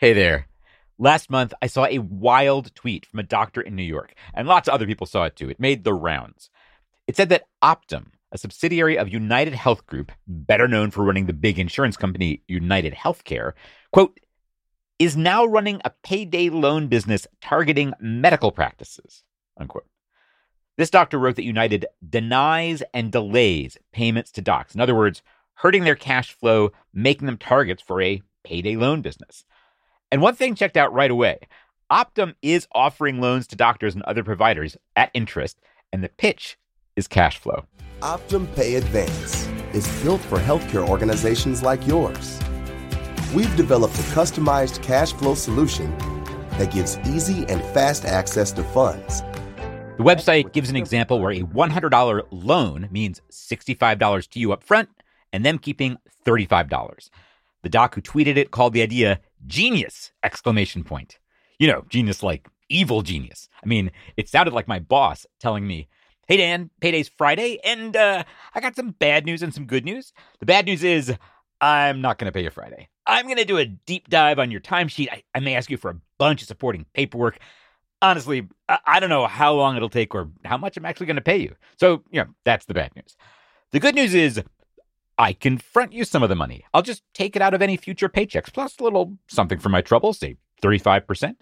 Hey there. Last month, I saw a wild tweet from a doctor in New York, and lots of other people saw it too. It made the rounds. It said that Optum, a subsidiary of United Health Group, better known for running the big insurance company United Healthcare, quote, is now running a payday loan business targeting medical practices, unquote. This doctor wrote that United denies and delays payments to docs. In other words, hurting their cash flow, making them targets for a payday loan business. And one thing checked out right away Optum is offering loans to doctors and other providers at interest, and the pitch is cash flow. Optum Pay Advance is built for healthcare organizations like yours. We've developed a customized cash flow solution that gives easy and fast access to funds. The website gives an example where a $100 loan means $65 to you up front and them keeping $35. The doc who tweeted it called the idea genius exclamation point. You know, genius like evil genius. I mean, it sounded like my boss telling me, "Hey Dan, payday's Friday and uh I got some bad news and some good news. The bad news is I'm not going to pay you Friday. I'm going to do a deep dive on your timesheet. I, I may ask you for a bunch of supporting paperwork. Honestly, I, I don't know how long it'll take or how much I'm actually going to pay you. So, you know, that's the bad news. The good news is I can front you some of the money. I'll just take it out of any future paychecks, plus a little something for my trouble, say 35%.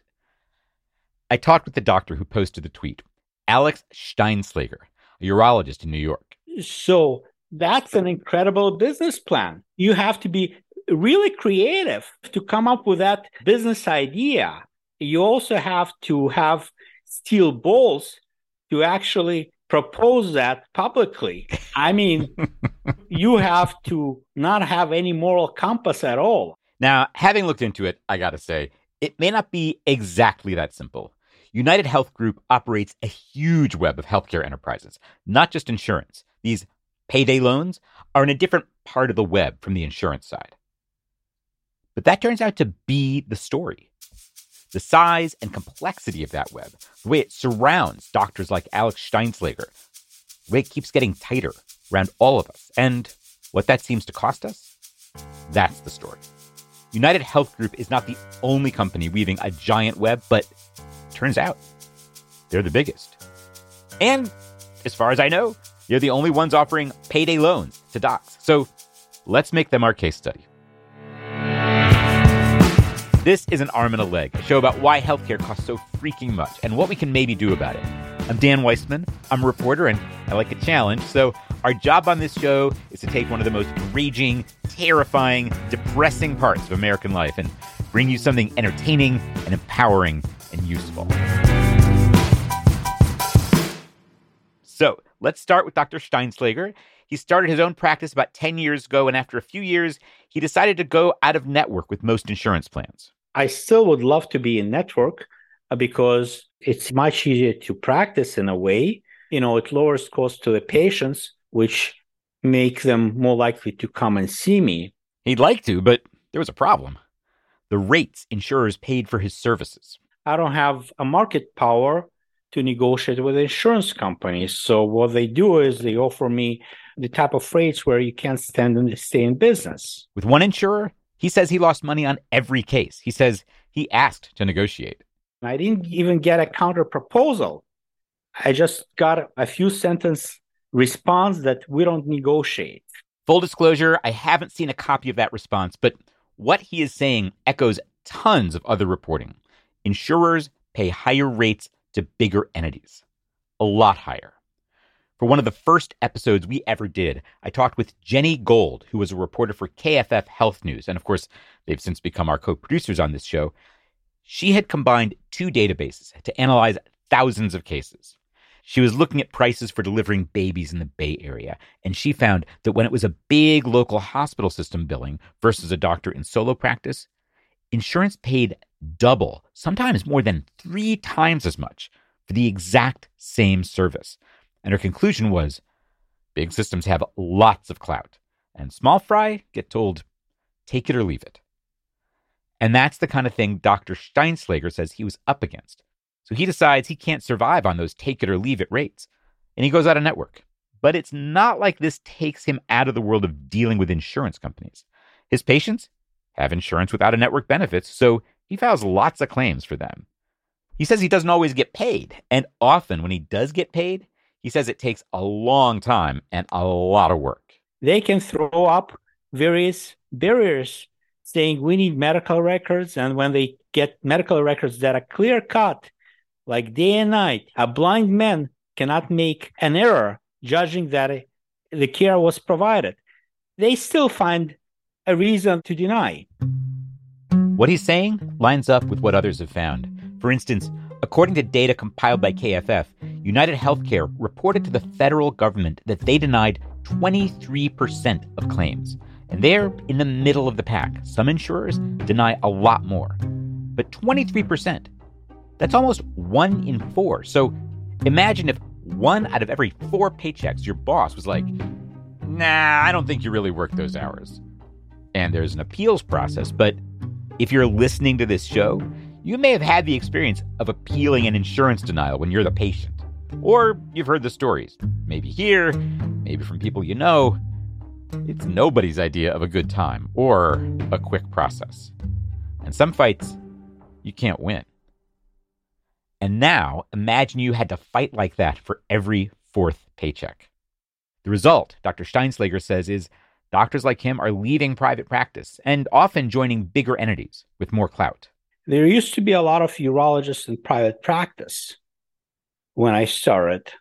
I talked with the doctor who posted the tweet, Alex Shteynshlyuger, a urologist in New York. So that's an incredible business plan. You have to be really creative to come up with that business idea. You also have to have steel balls to actually propose that publicly. I mean, you have to not have any moral compass at all. Now, having looked into it, I got to say, it may not be exactly that simple. United Health Group operates a huge web of healthcare enterprises, not just insurance. These payday loans are in a different part of the web from the insurance side. But that turns out to be the story. The size and complexity of that web, the way it surrounds doctors like Alex Shteynshlyuger, the way it keeps getting tighter around all of us, and what that seems to cost us, that's the story. United Health Group is not the only company weaving a giant web, but turns out they're the biggest. And as far as I know, they're the only ones offering payday loans to docs. So let's make them our case study. This is an arm and a leg, a show about why healthcare costs so freaking much and what we can maybe do about it. I'm Dan Weissman. I'm a reporter and I like a challenge. So, our job on this show is to take one of the most raging, terrifying, depressing parts of American life and bring you something entertaining and empowering and useful. So, let's start with Dr. Shteynshlyuger. He started his own practice about 10 years ago, and after a few years, he decided to go out of network with most insurance plans. I still would love to be in network uh, because it's much easier to practice in a way. You know, it lowers cost to the patients, which make them more likely to come and see me. He'd like to, but there was a problem. The rates insurers paid for his services. I don't have a market power to negotiate with insurance companies. So what they do is they offer me the type of rates where you can't stand and stay in business. With one insurer, he says he lost money on every case. He says he asked to negotiate. I didn't even get a counter proposal. I just got a few sentence response that we don't negotiate. Full disclosure, I haven't seen a copy of that response, but what he is saying echoes tons of other reporting. Insurers pay higher rates to bigger entities, a lot higher. For one of the first episodes we ever did, I talked with Jenny Gold, who was a reporter for KFF Health News. And of course, they've since become our co producers on this show. She had combined two databases to analyze thousands of cases. She was looking at prices for delivering babies in the Bay Area, and she found that when it was a big local hospital system billing versus a doctor in solo practice, insurance paid double, sometimes more than three times as much for the exact same service. And her conclusion was big systems have lots of clout, and small fry get told, take it or leave it. And that's the kind of thing Dr. Shteynshlyuger says he was up against. So he decides he can't survive on those take it or leave it rates, and he goes out of network. But it's not like this takes him out of the world of dealing with insurance companies. His patients have insurance without a network benefits, so he files lots of claims for them. He says he doesn't always get paid, and often when he does get paid, he says it takes a long time and a lot of work. They can throw up various barriers saying we need medical records, and when they get medical records that are clear cut, like day and night, a blind man cannot make an error judging that the care was provided. They still find a reason to deny. What he's saying lines up with what others have found. For instance, according to data compiled by KFF, United Healthcare reported to the federal government that they denied 23% of claims. And they're in the middle of the pack. Some insurers deny a lot more. But 23%, that's almost one in four. So imagine if one out of every four paychecks your boss was like, nah, I don't think you really work those hours. And there's an appeals process, but if you're listening to this show, you may have had the experience of appealing an insurance denial when you're the patient. Or you've heard the stories, maybe here, maybe from people you know. It's nobody's idea of a good time or a quick process. And some fights, you can't win. And now, imagine you had to fight like that for every fourth paycheck. The result, Dr. Shteynshlyuger says, is doctors like him are leaving private practice and often joining bigger entities with more clout. There used to be a lot of urologists in private practice when I started.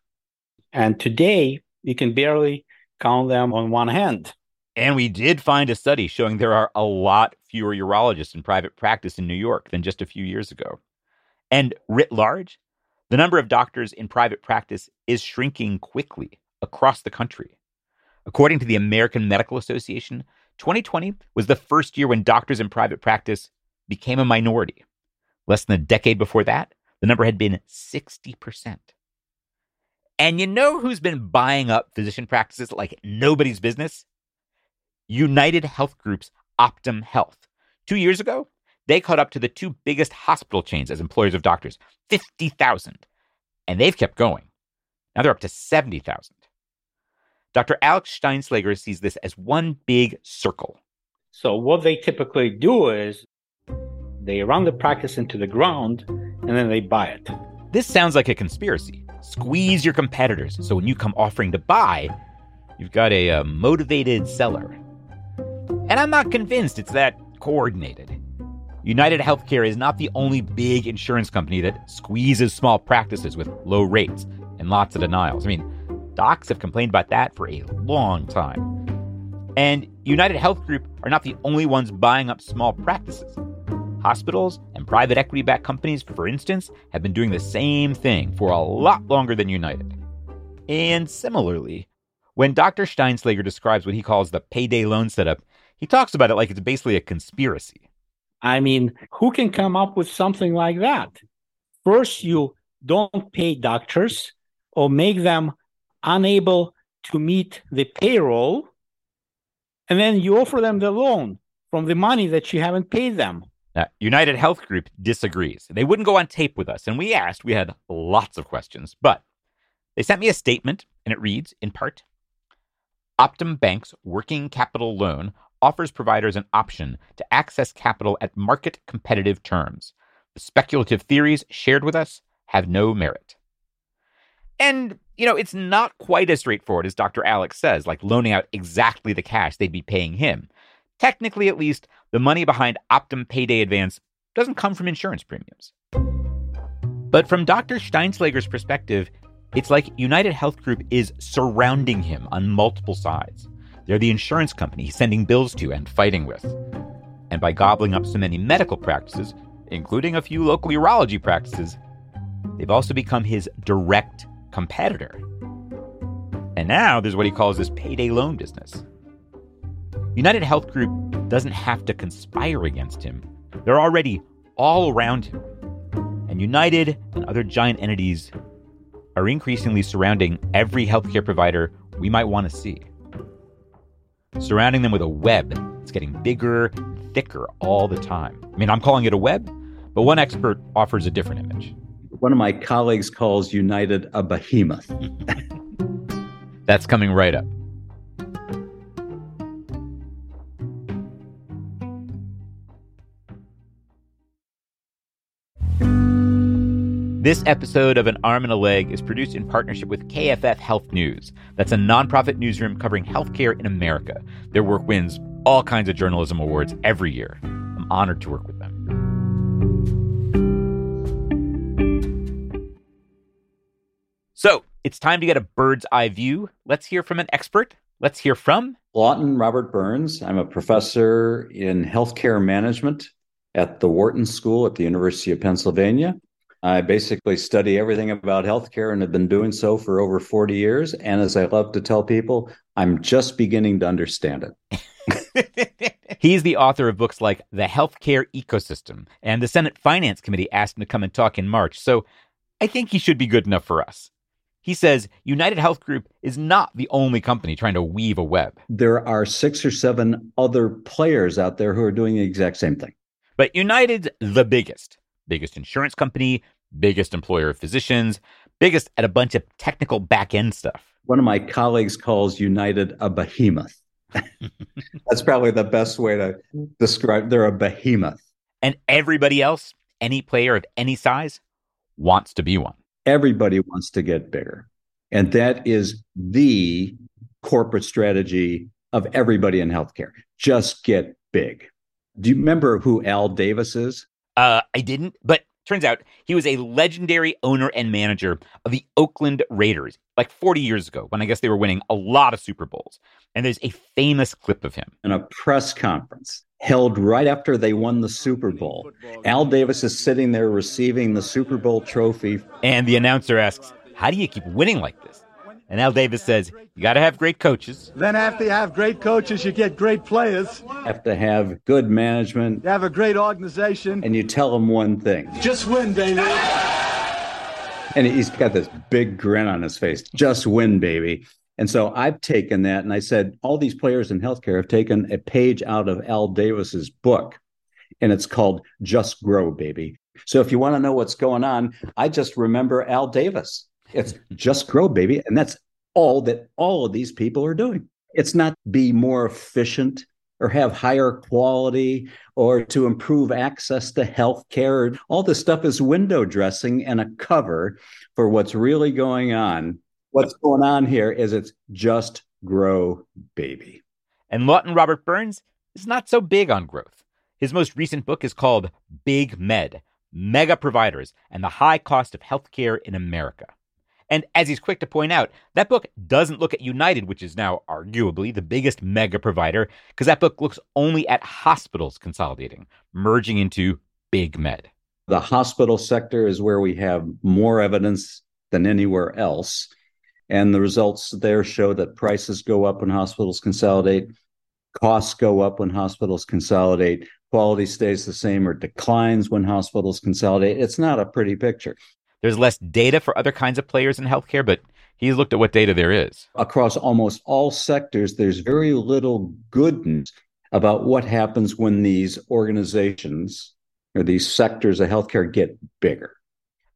And today, you can barely count them on one hand. And we did find a study showing there are a lot fewer urologists in private practice in New York than just a few years ago. And writ large, the number of doctors in private practice is shrinking quickly across the country. According to the American Medical Association, 2020 was the first year when doctors in private practice became a minority. Less than a decade before that, the number had been 60%. And you know who's been buying up physician practices like nobody's business? United Health Group's Optum Health. Two years ago, they caught up to the two biggest hospital chains as employers of doctors 50,000. And they've kept going. Now they're up to 70,000. Dr. Alex Shteynshlyuger sees this as one big circle. So, what they typically do is they run the practice into the ground and then they buy it. This sounds like a conspiracy. Squeeze your competitors so when you come offering to buy, you've got a, a motivated seller. And I'm not convinced it's that coordinated. United Healthcare is not the only big insurance company that squeezes small practices with low rates and lots of denials. I mean, docs have complained about that for a long time. And United Health Group are not the only ones buying up small practices. Hospitals and private equity backed companies, for instance, have been doing the same thing for a lot longer than United. And similarly, when Dr. Shteynshlyuger describes what he calls the payday loan setup, he talks about it like it's basically a conspiracy. I mean, who can come up with something like that? First, you don't pay doctors or make them unable to meet the payroll, and then you offer them the loan from the money that you haven't paid them. United Health Group disagrees. They wouldn't go on tape with us, and we asked. We had lots of questions, but they sent me a statement, and it reads in part Optum Bank's working capital loan offers providers an option to access capital at market competitive terms. The speculative theories shared with us have no merit. And, you know, it's not quite as straightforward as Dr. Alex says, like loaning out exactly the cash they'd be paying him. Technically, at least, the money behind Optum Payday Advance doesn't come from insurance premiums. But from Dr. Shteynshlyuger's perspective, it's like United Health Group is surrounding him on multiple sides. They're the insurance company he's sending bills to and fighting with. And by gobbling up so many medical practices, including a few local urology practices, they've also become his direct competitor. And now there's what he calls this payday loan business. United Health Group doesn't have to conspire against him. They're already all around him. And United and other giant entities are increasingly surrounding every healthcare provider we might want to see surrounding them with a web. that's getting bigger thicker all the time. I mean, I'm calling it a web, but one expert offers a different image. One of my colleagues calls United a behemoth. That's coming right up. This episode of An Arm and a Leg is produced in partnership with KFF Health News. That's a nonprofit newsroom covering healthcare in America. Their work wins all kinds of journalism awards every year. I'm honored to work with them. So it's time to get a bird's eye view. Let's hear from an expert. Let's hear from Lawton Robert Burns. I'm a professor in healthcare management at the Wharton School at the University of Pennsylvania. I basically study everything about healthcare and have been doing so for over 40 years. And as I love to tell people, I'm just beginning to understand it. He's the author of books like The Healthcare Ecosystem, and the Senate Finance Committee asked him to come and talk in March. So I think he should be good enough for us. He says United Health Group is not the only company trying to weave a web. There are six or seven other players out there who are doing the exact same thing. But United's the biggest biggest insurance company, biggest employer of physicians, biggest at a bunch of technical back end stuff. One of my colleagues calls United a behemoth. That's probably the best way to describe they're a behemoth. And everybody else, any player of any size, wants to be one. Everybody wants to get bigger. And that is the corporate strategy of everybody in healthcare. Just get big. Do you remember who Al Davis is? Uh, I didn't, but turns out he was a legendary owner and manager of the Oakland Raiders like 40 years ago when I guess they were winning a lot of Super Bowls. And there's a famous clip of him. In a press conference held right after they won the Super Bowl, Al Davis is sitting there receiving the Super Bowl trophy. And the announcer asks, How do you keep winning like this? And Al Davis says, you got to have great coaches. Then after you have great coaches, you get great players. You have to have good management. You have a great organization. And you tell them one thing. Just win, baby. And he's got this big grin on his face. Just win, baby. And so I've taken that and I said, all these players in healthcare have taken a page out of Al Davis's book, and it's called Just Grow, Baby. So if you want to know what's going on, I just remember Al Davis. It's just grow, baby. And that's all that all of these people are doing. It's not be more efficient or have higher quality or to improve access to health care. All this stuff is window dressing and a cover for what's really going on. What's going on here is it's just grow, baby. And Lawton Robert Burns is not so big on growth. His most recent book is called Big Med Mega Providers and the High Cost of Healthcare in America. And as he's quick to point out, that book doesn't look at United, which is now arguably the biggest mega provider, because that book looks only at hospitals consolidating, merging into big med. The hospital sector is where we have more evidence than anywhere else. And the results there show that prices go up when hospitals consolidate, costs go up when hospitals consolidate, quality stays the same or declines when hospitals consolidate. It's not a pretty picture. There's less data for other kinds of players in healthcare, but he's looked at what data there is. Across almost all sectors, there's very little goodness about what happens when these organizations or these sectors of healthcare get bigger.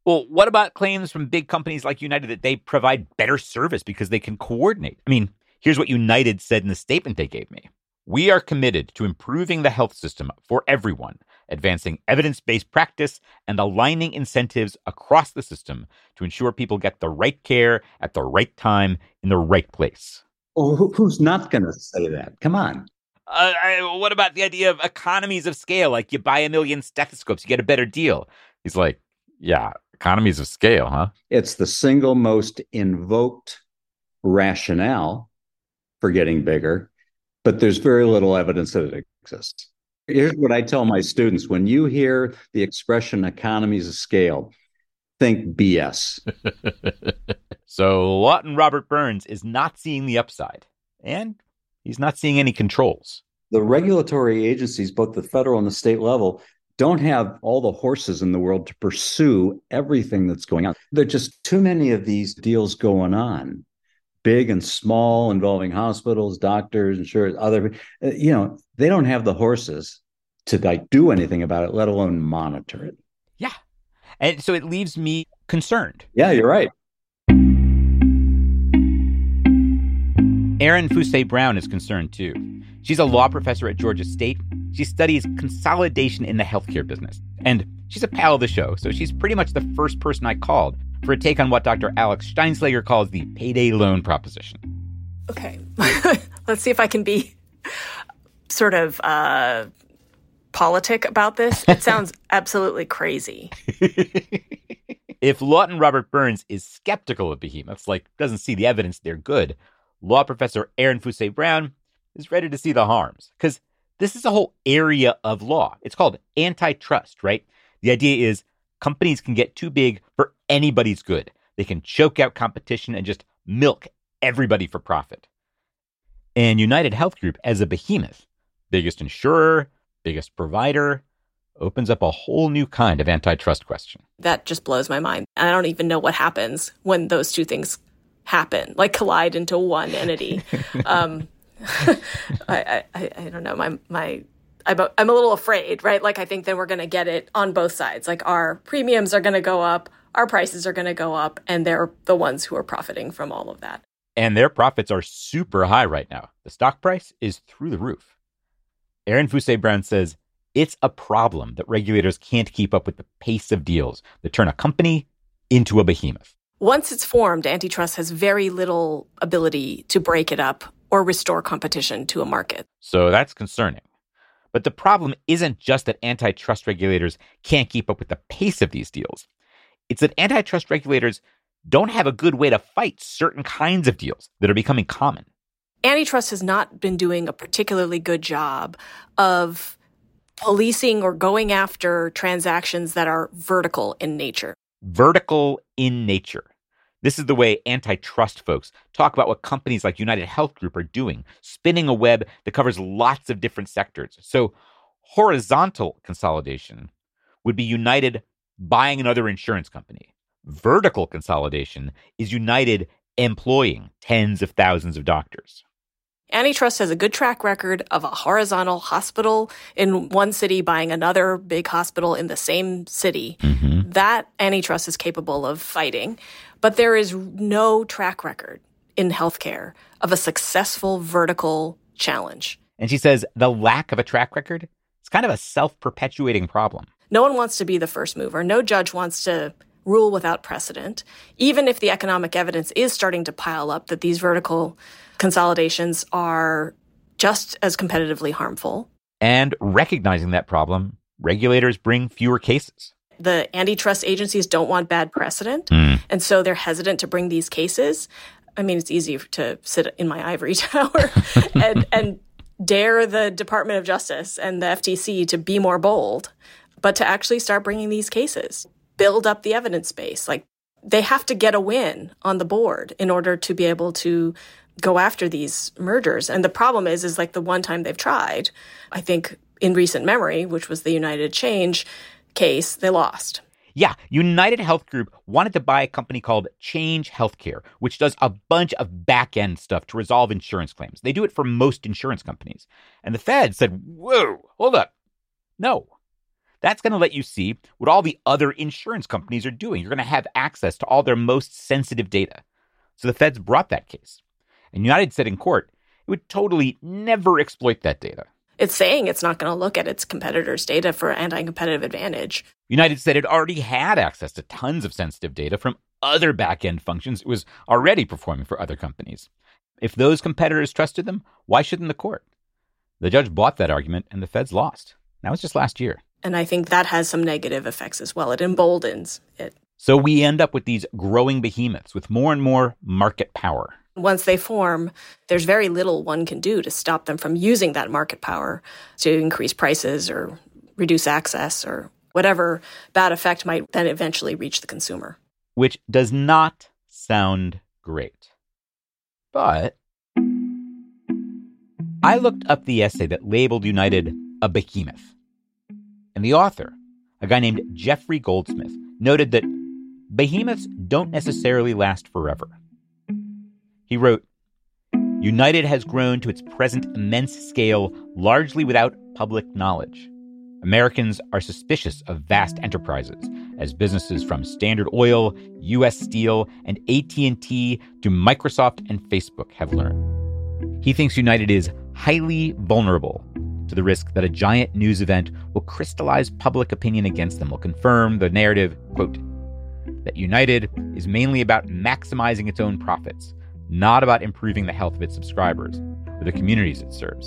Well, what about claims from big companies like United that they provide better service because they can coordinate? I mean, here's what United said in the statement they gave me. We are committed to improving the health system for everyone advancing evidence based practice, and aligning incentives across the system to ensure people get the right care at the right time in the right place. Well, who's not going to say that? Come on. Uh, I, what about the idea of economies of scale? Like you buy a million stethoscopes, you get a better deal. He's like, yeah, economies of scale, huh? It's the single most invoked rationale for getting bigger, but there's very little evidence that it exists. Here's what I tell my students when you hear the expression economies of scale, think BS. so Lawton Robert Burns is not seeing the upside, and he's not seeing any controls. The regulatory agencies, both the federal and the state level, don't have all the horses in the world to pursue everything that's going on. There are just too many of these deals going on big and small involving hospitals, doctors, insurers, other, you know, they don't have the horses to like do anything about it, let alone monitor it. Yeah. And so it leaves me concerned. Yeah, you're right. Erin Fuse Brown is concerned too. She's a law professor at Georgia State. She studies consolidation in the healthcare business. And She's a pal of the show, so she's pretty much the first person I called for a take on what Dr. Alex Shteynshlyuger calls the payday loan proposition. Okay, let's see if I can be sort of uh, politic about this. It sounds absolutely crazy. if Lawton Robert Burns is skeptical of behemoths, like doesn't see the evidence they're good, law professor Erin Fuse Brown is ready to see the harms. Because this is a whole area of law. It's called antitrust, right? The idea is companies can get too big for anybody's good. They can choke out competition and just milk everybody for profit. And United Health Group, as a behemoth, biggest insurer, biggest provider, opens up a whole new kind of antitrust question. That just blows my mind. I don't even know what happens when those two things happen, like collide into one entity. um, I, I, I don't know. My, my, I'm a, I'm a little afraid, right? Like, I think that we're going to get it on both sides. Like, our premiums are going to go up, our prices are going to go up, and they're the ones who are profiting from all of that. And their profits are super high right now. The stock price is through the roof. Erin Fuse Brown says it's a problem that regulators can't keep up with the pace of deals that turn a company into a behemoth. Once it's formed, antitrust has very little ability to break it up or restore competition to a market. So that's concerning. But the problem isn't just that antitrust regulators can't keep up with the pace of these deals. It's that antitrust regulators don't have a good way to fight certain kinds of deals that are becoming common antitrust has not been doing a particularly good job of policing or going after transactions that are vertical in nature. Vertical in nature. This is the way antitrust folks talk about what companies like United Health Group are doing, spinning a web that covers lots of different sectors. So, horizontal consolidation would be United buying another insurance company. Vertical consolidation is United employing tens of thousands of doctors. Antitrust has a good track record of a horizontal hospital in one city buying another big hospital in the same city. Mm-hmm. That antitrust is capable of fighting. But there is no track record in healthcare of a successful vertical challenge. And she says the lack of a track record is kind of a self perpetuating problem. No one wants to be the first mover. No judge wants to rule without precedent, even if the economic evidence is starting to pile up that these vertical consolidations are just as competitively harmful. And recognizing that problem, regulators bring fewer cases. The antitrust agencies don't want bad precedent, mm. and so they're hesitant to bring these cases. I mean, it's easy to sit in my ivory tower and, and dare the Department of Justice and the FTC to be more bold, but to actually start bringing these cases, build up the evidence base. Like they have to get a win on the board in order to be able to go after these mergers. And the problem is, is like the one time they've tried, I think in recent memory, which was the United Change case, they lost. Yeah, United Health Group wanted to buy a company called Change Healthcare, which does a bunch of back end stuff to resolve insurance claims. They do it for most insurance companies. And the Fed said, Whoa, hold up. No. That's going to let you see what all the other insurance companies are doing. You're going to have access to all their most sensitive data. So the Feds brought that case. And United said in court it would totally never exploit that data. It's saying it's not going to look at its competitors' data for anti competitive advantage. United said it already had access to tons of sensitive data from other back end functions it was already performing for other companies. If those competitors trusted them, why shouldn't the court? The judge bought that argument and the feds lost. That was just last year. And I think that has some negative effects as well. It emboldens it. So we end up with these growing behemoths with more and more market power. Once they form, there's very little one can do to stop them from using that market power to increase prices or reduce access or whatever bad effect might then eventually reach the consumer. Which does not sound great. But I looked up the essay that labeled United a behemoth. And the author, a guy named Jeffrey Goldsmith, noted that behemoths don't necessarily last forever. He wrote United has grown to its present immense scale largely without public knowledge. Americans are suspicious of vast enterprises as businesses from Standard Oil, US Steel, and AT&T to Microsoft and Facebook have learned. He thinks United is highly vulnerable to the risk that a giant news event will crystallize public opinion against them, will confirm the narrative, quote, that United is mainly about maximizing its own profits, not about improving the health of its subscribers or the communities it serves.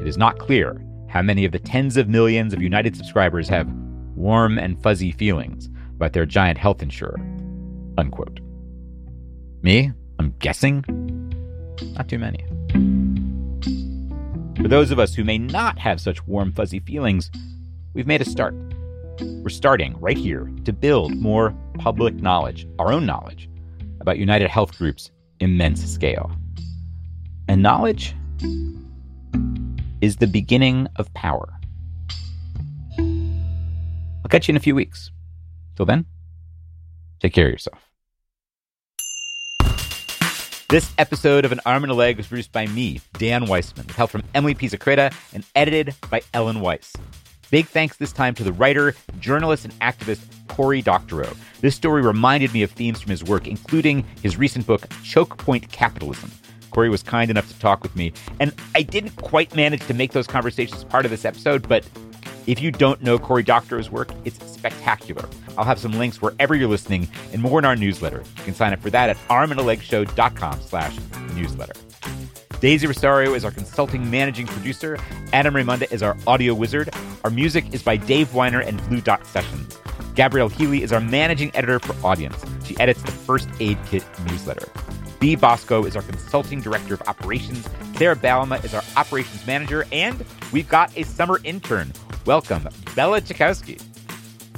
It is not clear how many of the tens of millions of United subscribers have warm and fuzzy feelings about their giant health insurer. Unquote. Me? I'm guessing? Not too many. For those of us who may not have such warm, fuzzy feelings, we've made a start. We're starting right here to build more public knowledge, our own knowledge, about United Health Group's immense scale. And knowledge is the beginning of power. I'll catch you in a few weeks. Till then, take care of yourself. This episode of An Arm and a Leg was produced by me, Dan Weissman, with help from Emily Pisacreta and edited by Ellen Weiss. Big thanks this time to the writer, journalist, and activist Cory Doctorow. This story reminded me of themes from his work, including his recent book, Choke Point Capitalism. Cory was kind enough to talk with me, and I didn't quite manage to make those conversations part of this episode, but if you don't know Cory Doctorow's work, it's spectacular. I'll have some links wherever you're listening and more in our newsletter. You can sign up for that at armandalegshow.com slash newsletter. Daisy Rosario is our consulting managing producer. Adam Raymonda is our audio wizard. Our music is by Dave Weiner and Blue Dot Sessions. Gabrielle Healy is our managing editor for Audience. She edits the First Aid Kit newsletter. B. Bosco is our consulting director of operations. Sarah Ballema is our operations manager. And we've got a summer intern. Welcome, Bella Chakowski.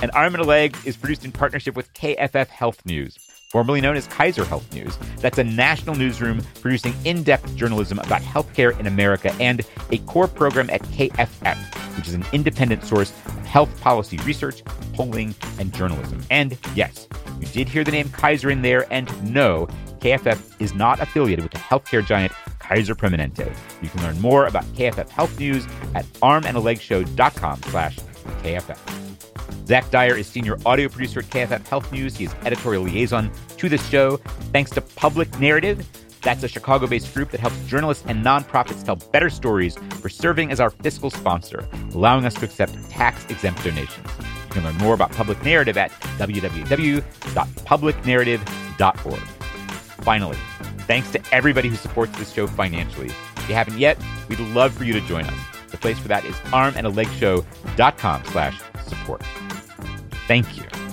An Arm and a Leg is produced in partnership with KFF Health News, formerly known as Kaiser Health News. That's a national newsroom producing in depth journalism about healthcare in America and a core program at KFF, which is an independent source of health policy research, polling, and journalism. And yes, you did hear the name Kaiser in there, and no, KFF is not affiliated with the healthcare giant Kaiser Permanente. You can learn more about KFF Health News at armandalegshow.com slash KFF. Zach Dyer is senior audio producer at KFF Health News. He is editorial liaison to the show. Thanks to Public Narrative. That's a Chicago based group that helps journalists and nonprofits tell better stories for serving as our fiscal sponsor, allowing us to accept tax exempt donations. You can learn more about Public Narrative at www.publicnarrative.org. Finally, thanks to everybody who supports this show financially. If you haven't yet, we'd love for you to join us. The place for that is armandalegshow.com slash support. Thank you.